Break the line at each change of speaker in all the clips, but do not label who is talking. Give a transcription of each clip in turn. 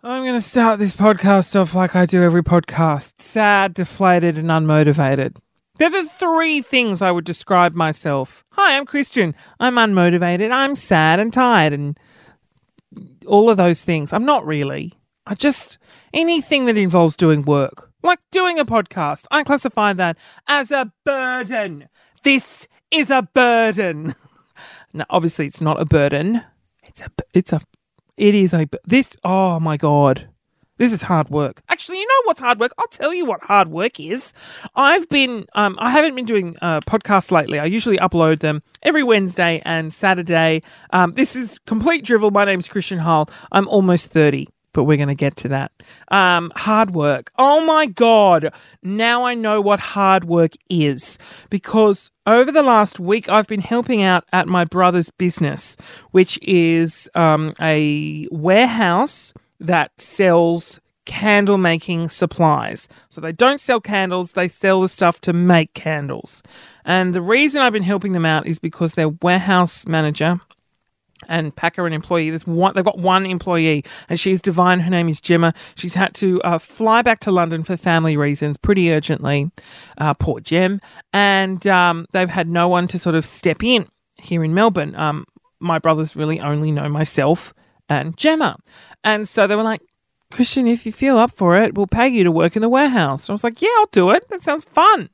I'm going to start this podcast off like I do every podcast sad, deflated, and unmotivated. They're the three things I would describe myself. Hi, I'm Christian. I'm unmotivated. I'm sad and tired, and all of those things. I'm not really. I just, anything that involves doing work, like doing a podcast, I classify that as a burden. This is a burden. now, obviously, it's not a burden. It's a, it's a it is a this. Oh my god, this is hard work. Actually, you know what's hard work? I'll tell you what hard work is. I've been, um, I haven't been doing uh, podcasts lately. I usually upload them every Wednesday and Saturday. Um, this is complete drivel. My name's Christian Hull. I'm almost thirty but we're going to get to that. Um, hard work. Oh my God. Now I know what hard work is because over the last week I've been helping out at my brother's business, which is um, a warehouse that sells candle making supplies. So they don't sell candles, they sell the stuff to make candles. And the reason I've been helping them out is because their warehouse manager and Packer an employee. There's one. They've got one employee, and she's divine. Her name is Gemma. She's had to uh, fly back to London for family reasons, pretty urgently. Uh, poor Gem, and um, they've had no one to sort of step in here in Melbourne. Um, my brothers really only know myself and Gemma, and so they were like, "Christian, if you feel up for it, we'll pay you to work in the warehouse." And I was like, "Yeah, I'll do it. That sounds fun."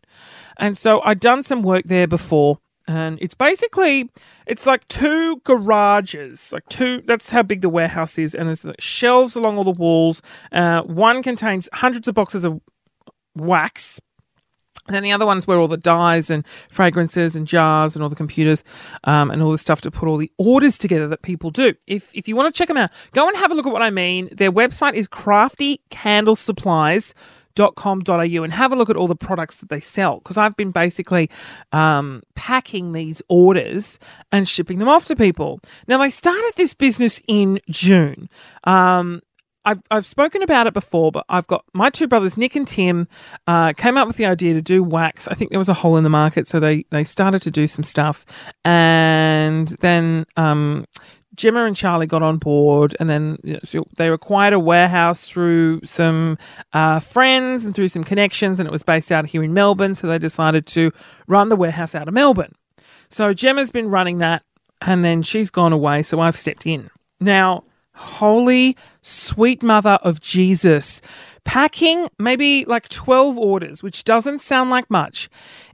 And so I'd done some work there before and it's basically it's like two garages like two that's how big the warehouse is and there's shelves along all the walls uh, one contains hundreds of boxes of wax and then the other one's where all the dyes and fragrances and jars and all the computers um, and all the stuff to put all the orders together that people do. If, if you want to check them out, go and have a look at what I mean. Their website is Crafty Candle Supplies com.au and have a look at all the products that they sell because I've been basically um, packing these orders and shipping them off to people. Now, they started this business in June. Um, I've, I've spoken about it before, but I've got my two brothers, Nick and Tim, uh, came up with the idea to do wax. I think there was a hole in the market, so they, they started to do some stuff. And then um, Gemma and Charlie got on board, and then you know, they acquired a warehouse through some uh, friends and through some connections, and it was based out here in Melbourne. So they decided to run the warehouse out of Melbourne. So Gemma's been running that, and then she's gone away. So I've stepped in. Now, holy sweet mother of Jesus, packing maybe like 12 orders, which doesn't sound like much.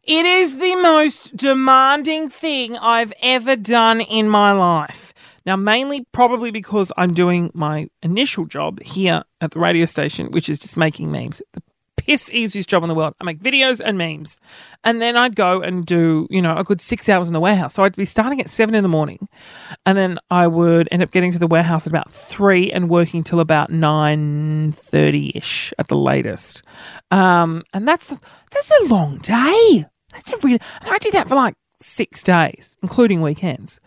It is the most demanding thing I've ever done in my life. Now, mainly probably because I'm doing my initial job here at the radio station, which is just making memes. The piss easiest job in the world. I make videos and memes. And then I'd go and do, you know, a good six hours in the warehouse. So I'd be starting at seven in the morning. And then I would end up getting to the warehouse at about three and working till about nine thirty ish at the latest. Um, and that's that's a long day. That's a real and I did that for like six days, including weekends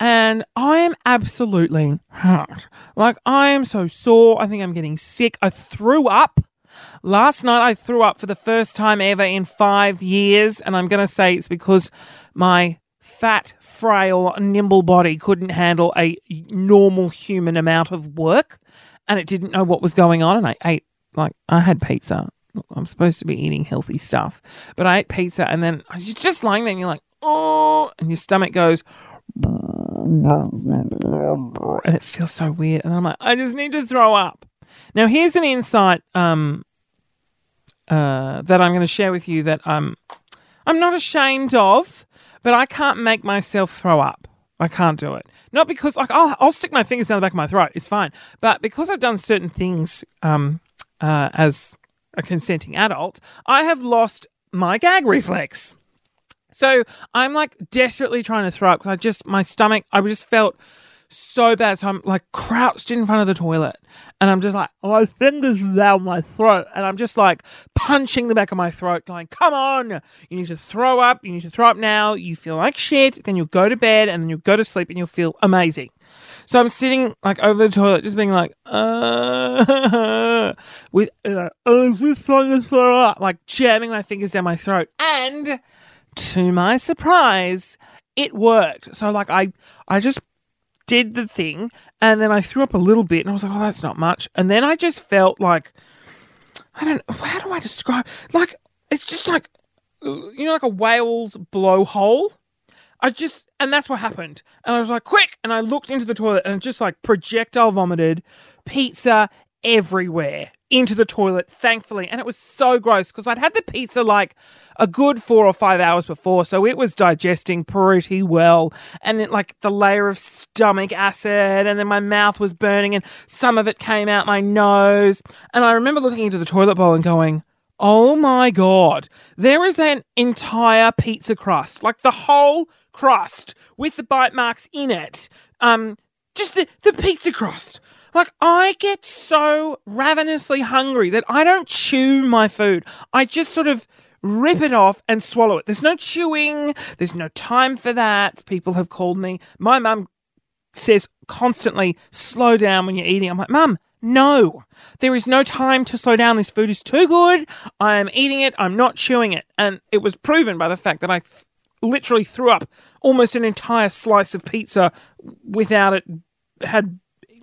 and I am absolutely hurt. Like, I am so sore. I think I'm getting sick. I threw up. Last night, I threw up for the first time ever in five years, and I'm going to say it's because my fat, frail, nimble body couldn't handle a normal human amount of work, and it didn't know what was going on. And I ate, like, I had pizza. I'm supposed to be eating healthy stuff, but I ate pizza, and then you're just lying there, and you're like, oh, and your stomach goes, and it feels so weird. And I'm like, I just need to throw up. Now, here's an insight um, uh, that I'm going to share with you that I'm I'm not ashamed of, but I can't make myself throw up. I can't do it. Not because like I'll, I'll stick my fingers down the back of my throat. It's fine. But because I've done certain things um, uh, as a consenting adult, I have lost my gag reflex. So I'm like desperately trying to throw up because I just, my stomach, I just felt so bad. So I'm like crouched in front of the toilet and I'm just like, my fingers down my throat. And I'm just like punching the back of my throat, going, come on, you need to throw up. You need to throw up now. You feel like shit. Then you'll go to bed and then you'll go to sleep and you'll feel amazing. So I'm sitting like over the toilet, just being like, uh, with, oh, just trying to throw up, like jamming my fingers down my throat. And to my surprise, it worked. So like I I just did the thing, and then I threw up a little bit, and I was like, oh, that's not much. And then I just felt like, I don't how do I describe? Like, it's just like, you know, like a whale's blowhole. I just, and that's what happened. And I was like, quick. And I looked into the toilet and just like projectile vomited pizza everywhere into the toilet, thankfully. And it was so gross because I'd had the pizza like a good four or five hours before. So it was digesting pretty well. And it, like the layer of stomach acid, and then my mouth was burning, and some of it came out my nose. And I remember looking into the toilet bowl and going, Oh my God, there is an entire pizza crust, like the whole crust with the bite marks in it. Um, just the, the pizza crust. Like, I get so ravenously hungry that I don't chew my food. I just sort of rip it off and swallow it. There's no chewing, there's no time for that. People have called me. My mum says constantly, slow down when you're eating. I'm like, Mum, no, there is no time to slow down. This food is too good. I am eating it. I'm not chewing it. And it was proven by the fact that I f- literally threw up almost an entire slice of pizza without it had.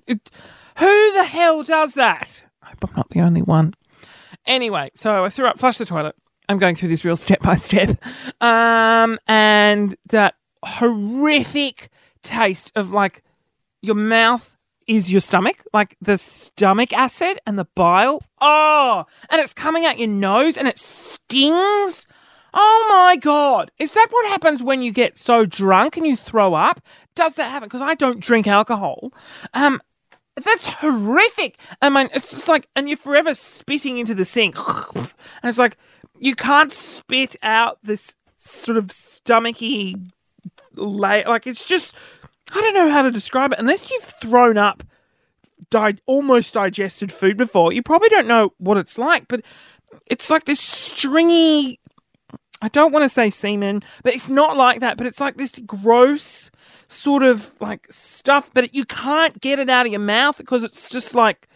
It, who the hell does that? I hope I'm not the only one. Anyway, so I threw up, flushed the toilet. I'm going through this real step by step. Um, and that horrific taste of like your mouth is your stomach, like the stomach acid and the bile. Oh, and it's coming out your nose and it stings. Oh my God. Is that what happens when you get so drunk and you throw up? Does that happen? Because I don't drink alcohol. Um, that's horrific. I mean, it's just like, and you're forever spitting into the sink. And it's like, you can't spit out this sort of stomachy lay. Like, it's just, I don't know how to describe it. Unless you've thrown up di- almost digested food before, you probably don't know what it's like. But it's like this stringy, I don't want to say semen, but it's not like that. But it's like this gross sort of like stuff, but you can't get it out of your mouth because it's just like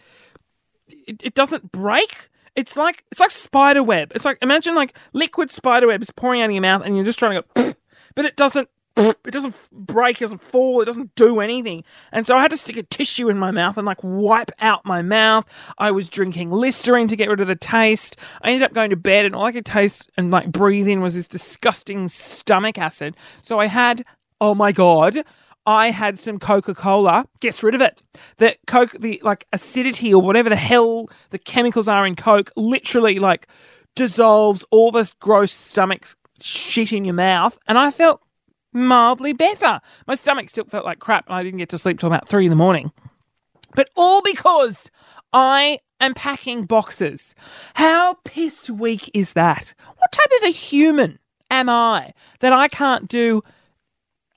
it, it doesn't break. It's like it's like spider web. It's like imagine like liquid spider web is pouring out of your mouth and you're just trying to go, but it doesn't it doesn't break, it doesn't fall, it doesn't do anything. And so I had to stick a tissue in my mouth and like wipe out my mouth. I was drinking Listerine to get rid of the taste. I ended up going to bed and all I could taste and like breathe in was this disgusting stomach acid. So I had oh my god, I had some Coca Cola, gets rid of it. The Coke, the like acidity or whatever the hell the chemicals are in Coke, literally like dissolves all this gross stomach shit in your mouth. And I felt mildly better. My stomach still felt like crap and I didn't get to sleep till about three in the morning. But all because I am packing boxes. How piss weak is that? What type of a human am I that I can't do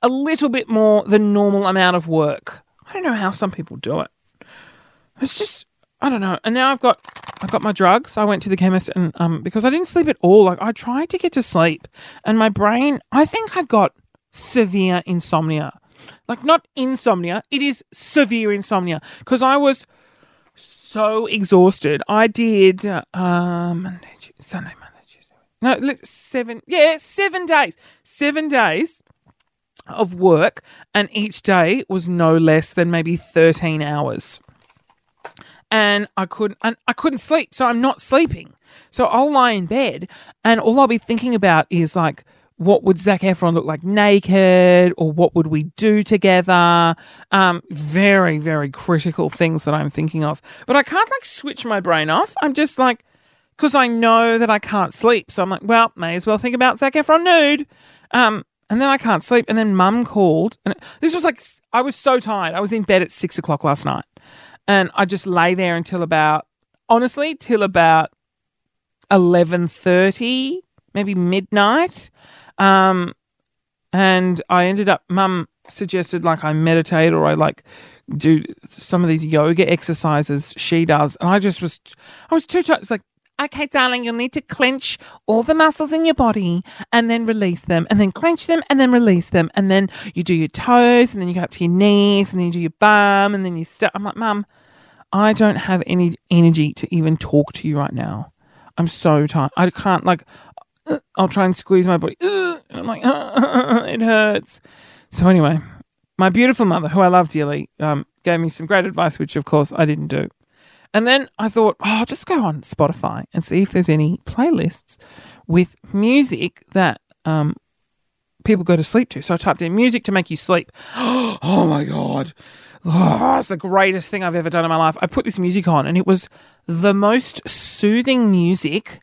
a little bit more than normal amount of work. I don't know how some people do it. It's just I don't know. And now I've got I've got my drugs. I went to the chemist and um because I didn't sleep at all. Like I tried to get to sleep and my brain I think I've got severe insomnia. Like not insomnia, it is severe insomnia because I was so exhausted. I did um Monday, Sunday, Monday, Tuesday. No, look, seven. Yeah, seven days. Seven days of work, and each day was no less than maybe 13 hours. And I couldn't and I couldn't sleep, so I'm not sleeping. So I'll lie in bed and all I'll be thinking about is like what would Zac Efron look like naked or what would we do together? Um, very, very critical things that I'm thinking of. But I can't like switch my brain off. I'm just like, because I know that I can't sleep. So I'm like, well, may as well think about Zac Efron nude. Um, and then I can't sleep. And then mum called. And this was like, I was so tired. I was in bed at six o'clock last night. And I just lay there until about, honestly, till about 11.30, maybe midnight. Um, and I ended up, mum suggested like I meditate or I like do some of these yoga exercises she does. And I just was, I was too tired. It's like, okay, darling, you'll need to clench all the muscles in your body and then release them, and then clench them and then release them. And then you do your toes, and then you go up to your knees, and then you do your bum, and then you start. I'm like, Mum, I don't have any energy to even talk to you right now. I'm so tired. I can't, like, I'll try and squeeze my body. and I'm like, it hurts. So, anyway, my beautiful mother, who I love dearly, um, gave me some great advice, which of course I didn't do. And then I thought, oh, I'll just go on Spotify and see if there's any playlists with music that um, people go to sleep to. So I typed in music to make you sleep. Oh my God. Oh, it's the greatest thing I've ever done in my life. I put this music on and it was the most soothing music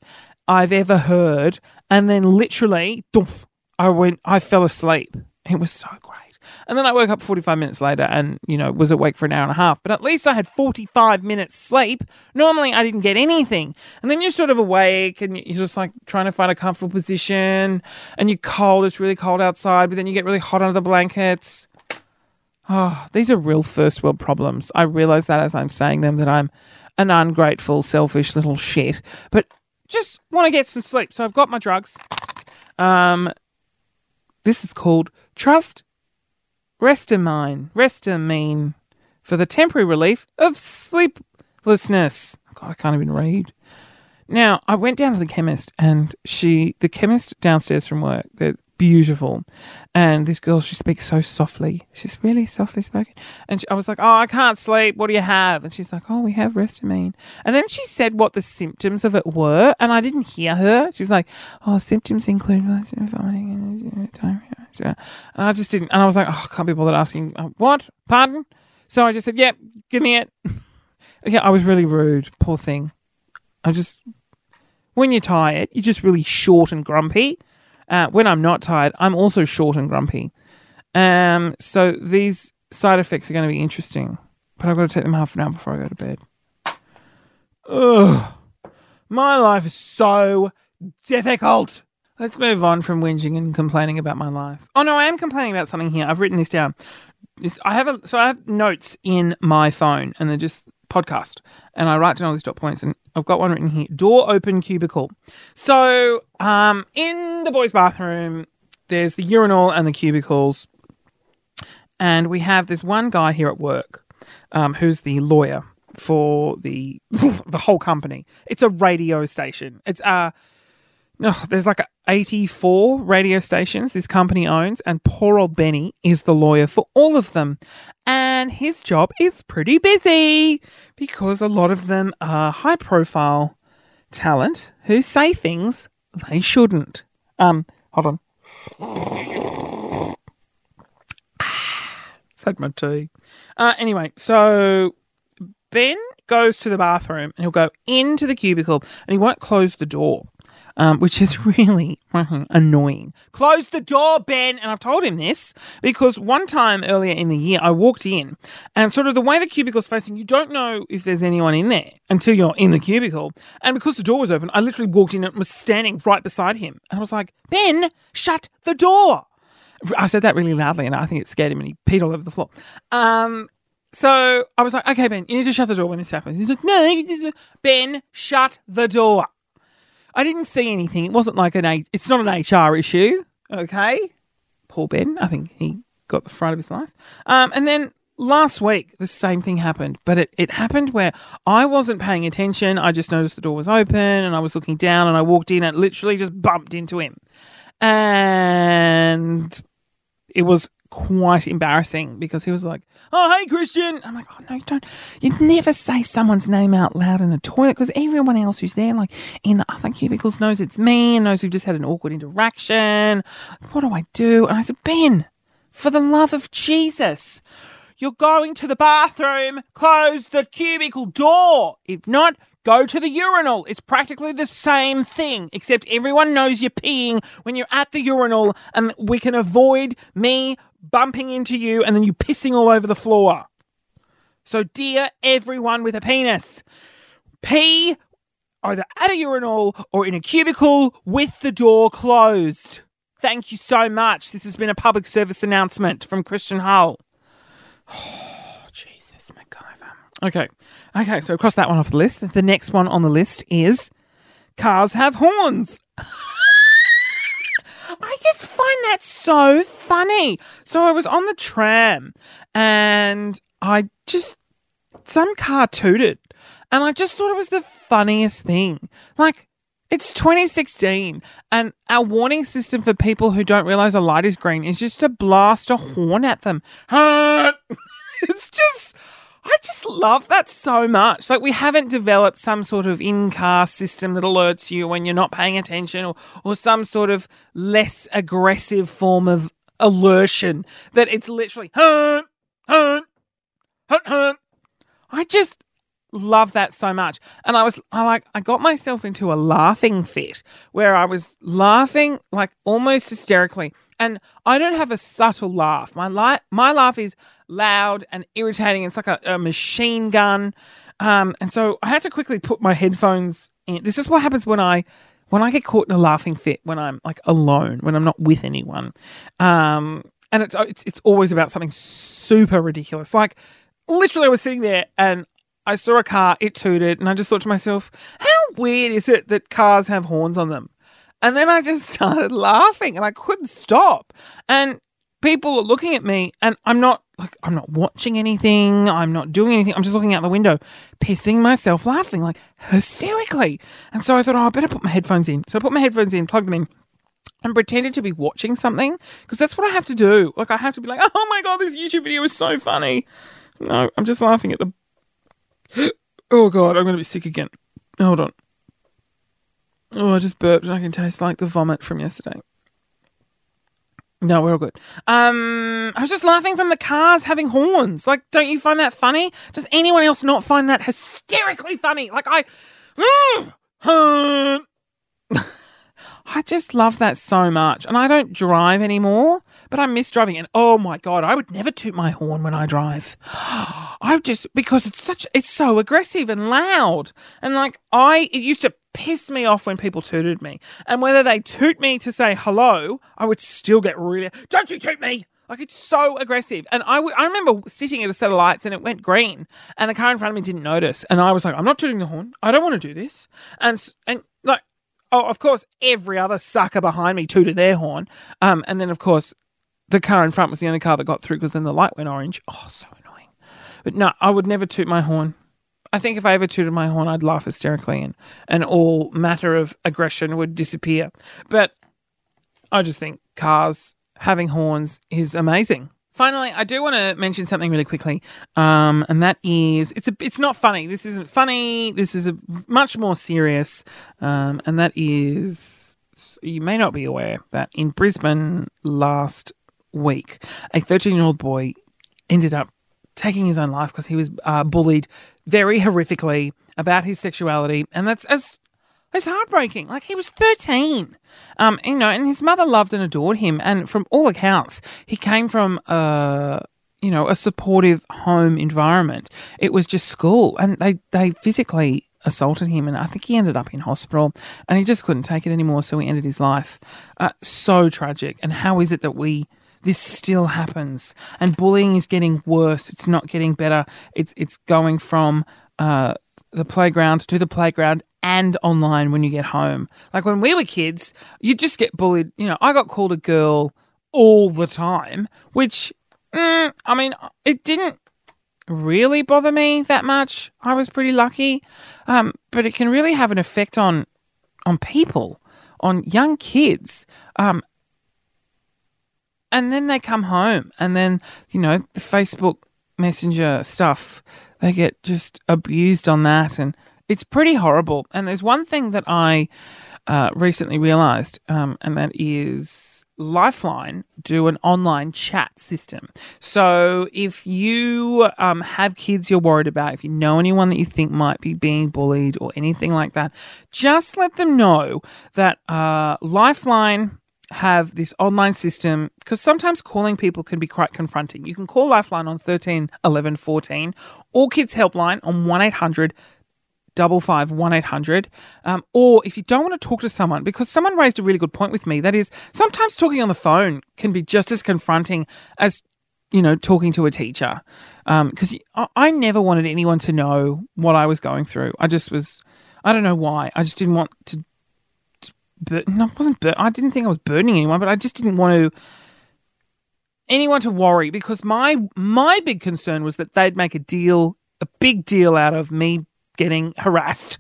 I've ever heard. And then literally, doof, I went, I fell asleep. It was so great. And then I woke up 45 minutes later and, you know, was awake for an hour and a half. But at least I had 45 minutes sleep. Normally I didn't get anything. And then you're sort of awake and you're just like trying to find a comfortable position and you're cold. It's really cold outside, but then you get really hot under the blankets. Oh, these are real first world problems. I realize that as I'm saying them that I'm an ungrateful, selfish little shit. But just want to get some sleep. So I've got my drugs. Um, this is called Trust Restamine. Restamine for the temporary relief of sleeplessness. God, I can't even read. Now, I went down to the chemist and she, the chemist downstairs from work, they're beautiful. And this girl, she speaks so softly. She's really softly spoken. And she, I was like, Oh, I can't sleep. What do you have? And she's like, Oh, we have Restamine. And then she said what the symptoms of it were. And I didn't hear her. She was like, Oh, symptoms include vomiting and I just didn't. And I was like, Oh, I can't be bothered asking. Uh, what? Pardon? So I just said, Yep, yeah, give me it. yeah, I was really rude. Poor thing. I just, when you're tired, you're just really short and grumpy. Uh, when I'm not tired, I'm also short and grumpy. Um, so these side effects are going to be interesting, but I've got to take them half an hour before I go to bed. Ugh, my life is so difficult. Let's move on from whinging and complaining about my life. Oh no, I am complaining about something here. I've written this down. This, I have a, so I have notes in my phone, and they're just podcast, and I write down all these dot points, and I've got one written here: door open cubicle. So, um, in the boys' bathroom, there's the urinal and the cubicles, and we have this one guy here at work, um, who's the lawyer for the the whole company. It's a radio station. It's uh oh, there's like 84 radio stations this company owns, and poor old Benny is the lawyer for all of them. And his job is pretty busy because a lot of them are high profile talent who say things they shouldn't. Um, hold on. Had my tea. Uh, anyway, so Ben goes to the bathroom and he'll go into the cubicle and he won't close the door um, which is really annoying. Close the door, Ben. And I've told him this because one time earlier in the year, I walked in and sort of the way the cubicle's facing, you don't know if there's anyone in there until you're in the cubicle. And because the door was open, I literally walked in and was standing right beside him. And I was like, Ben, shut the door. I said that really loudly and I think it scared him and he peed all over the floor. Um, so I was like, okay, Ben, you need to shut the door when this happens. He's like, no, Ben, shut the door. I didn't see anything. It wasn't like an A. It's not an HR issue. Okay, Paul Ben. I think he got the fright of his life. Um, and then last week the same thing happened, but it, it happened where I wasn't paying attention. I just noticed the door was open and I was looking down and I walked in and literally just bumped into him. And it was quite embarrassing because he was like, "Oh, hey, Christian." I'm like, "Oh no, you don't. You never say someone's name out loud in a toilet because everyone else who's there, like in the other cubicles, knows it's me and knows we've just had an awkward interaction. What do I do?" And I said, "Ben, for the love of Jesus." You're going to the bathroom, close the cubicle door. If not, go to the urinal. It's practically the same thing, except everyone knows you're peeing when you're at the urinal, and we can avoid me bumping into you and then you pissing all over the floor. So, dear everyone with a penis, pee either at a urinal or in a cubicle with the door closed. Thank you so much. This has been a public service announcement from Christian Hull. Oh, Jesus, MacGyver. Okay, okay, so across that one off the list. The next one on the list is cars have horns. Just find that so funny. So I was on the tram and I just, some car tooted. And I just thought it was the funniest thing. Like, It's 2016, and our warning system for people who don't realize a light is green is just to blast a horn at them. it's just, I just love that so much. Like, we haven't developed some sort of in car system that alerts you when you're not paying attention or, or some sort of less aggressive form of alertion that it's literally, hunt, hunt, hunt, hunt. I just, love that so much. And I was I like I got myself into a laughing fit where I was laughing like almost hysterically. And I don't have a subtle laugh. My li- my laugh is loud and irritating. It's like a, a machine gun. Um, and so I had to quickly put my headphones in. This is what happens when I when I get caught in a laughing fit when I'm like alone, when I'm not with anyone. Um, and it's it's it's always about something super ridiculous. Like literally I was sitting there and I saw a car, it tooted, and I just thought to myself, how weird is it that cars have horns on them? And then I just started laughing and I couldn't stop. And people are looking at me and I'm not like I'm not watching anything, I'm not doing anything, I'm just looking out the window, pissing myself laughing, like hysterically. And so I thought, oh, I better put my headphones in. So I put my headphones in, plugged them in, and pretended to be watching something because that's what I have to do. Like I have to be like, oh my god, this YouTube video is so funny. No, I'm just laughing at the oh god, I'm going to be sick again. Hold on. Oh, I just burped and I can taste like the vomit from yesterday. No, we're all good. Um, I was just laughing from the cars having horns. Like, don't you find that funny? Does anyone else not find that hysterically funny? Like, I, I just love that so much. And I don't drive anymore, but I miss driving. And oh my God, I would never toot my horn when I drive. I just, because it's such, it's so aggressive and loud. And like, I, it used to piss me off when people tooted me. And whether they toot me to say hello, I would still get really, don't you toot me! Like it's so aggressive. And I, w- I remember sitting at a set of lights and it went green and the car in front of me didn't notice. And I was like, I'm not tooting the horn. I don't want to do this. And, and like, oh, of course, every other sucker behind me tooted their horn. Um, and then, of course, the car in front was the only car that got through because then the light went orange. Oh, so annoying. But no, I would never toot my horn. I think if I ever tooted my horn, I'd laugh hysterically and, and all matter of aggression would disappear. But I just think cars having horns is amazing. Finally, I do want to mention something really quickly, um, and that is it's a it's not funny. This isn't funny. This is a much more serious, um, and that is you may not be aware that in Brisbane last week, a 13 year old boy ended up taking his own life because he was uh, bullied very horrifically about his sexuality, and that's as it's heartbreaking. Like he was 13. Um, you know, and his mother loved and adored him. And from all accounts, he came from a, you know, a supportive home environment. It was just school. And they, they physically assaulted him. And I think he ended up in hospital and he just couldn't take it anymore. So he ended his life. Uh, so tragic. And how is it that we, this still happens and bullying is getting worse. It's not getting better. It's, it's going from, uh, the playground to the playground and online when you get home. Like when we were kids, you just get bullied. You know, I got called a girl all the time, which, mm, I mean, it didn't really bother me that much. I was pretty lucky. Um, but it can really have an effect on on people, on young kids. Um, and then they come home and then, you know, the Facebook Messenger stuff, they get just abused on that and it's pretty horrible. And there's one thing that I uh, recently realized, um, and that is Lifeline do an online chat system. So if you um, have kids you're worried about, if you know anyone that you think might be being bullied or anything like that, just let them know that uh, Lifeline have this online system because sometimes calling people can be quite confronting. You can call Lifeline on 13 11 14 or Kids Helpline on 1 800 double five one eight hundred. Um, or if you don't want to talk to someone, because someone raised a really good point with me, that is sometimes talking on the phone can be just as confronting as you know talking to a teacher. Because um, I, I never wanted anyone to know what I was going through. I just was, I don't know why. I just didn't want to. No, I wasn't. Bur- I didn't think I was burning anyone, but I just didn't want to anyone to worry because my my big concern was that they'd make a deal, a big deal out of me getting harassed.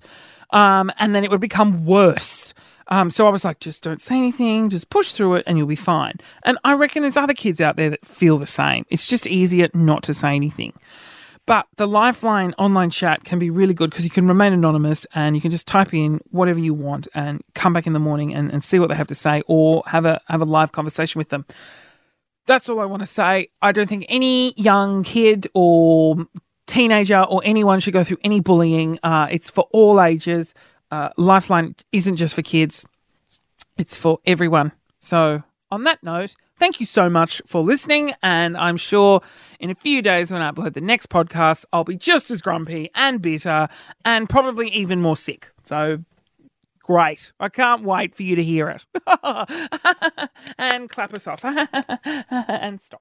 Um, and then it would become worse. Um, so I was like, just don't say anything, just push through it and you'll be fine. And I reckon there's other kids out there that feel the same. It's just easier not to say anything. But the Lifeline online chat can be really good because you can remain anonymous and you can just type in whatever you want and come back in the morning and, and see what they have to say or have a have a live conversation with them. That's all I want to say. I don't think any young kid or teenager or anyone should go through any bullying. Uh, it's for all ages. Uh, Lifeline isn't just for kids, it's for everyone. So, on that note, thank you so much for listening. And I'm sure in a few days when I upload the next podcast, I'll be just as grumpy and bitter and probably even more sick. So, great. I can't wait for you to hear it. and clap us off and stop.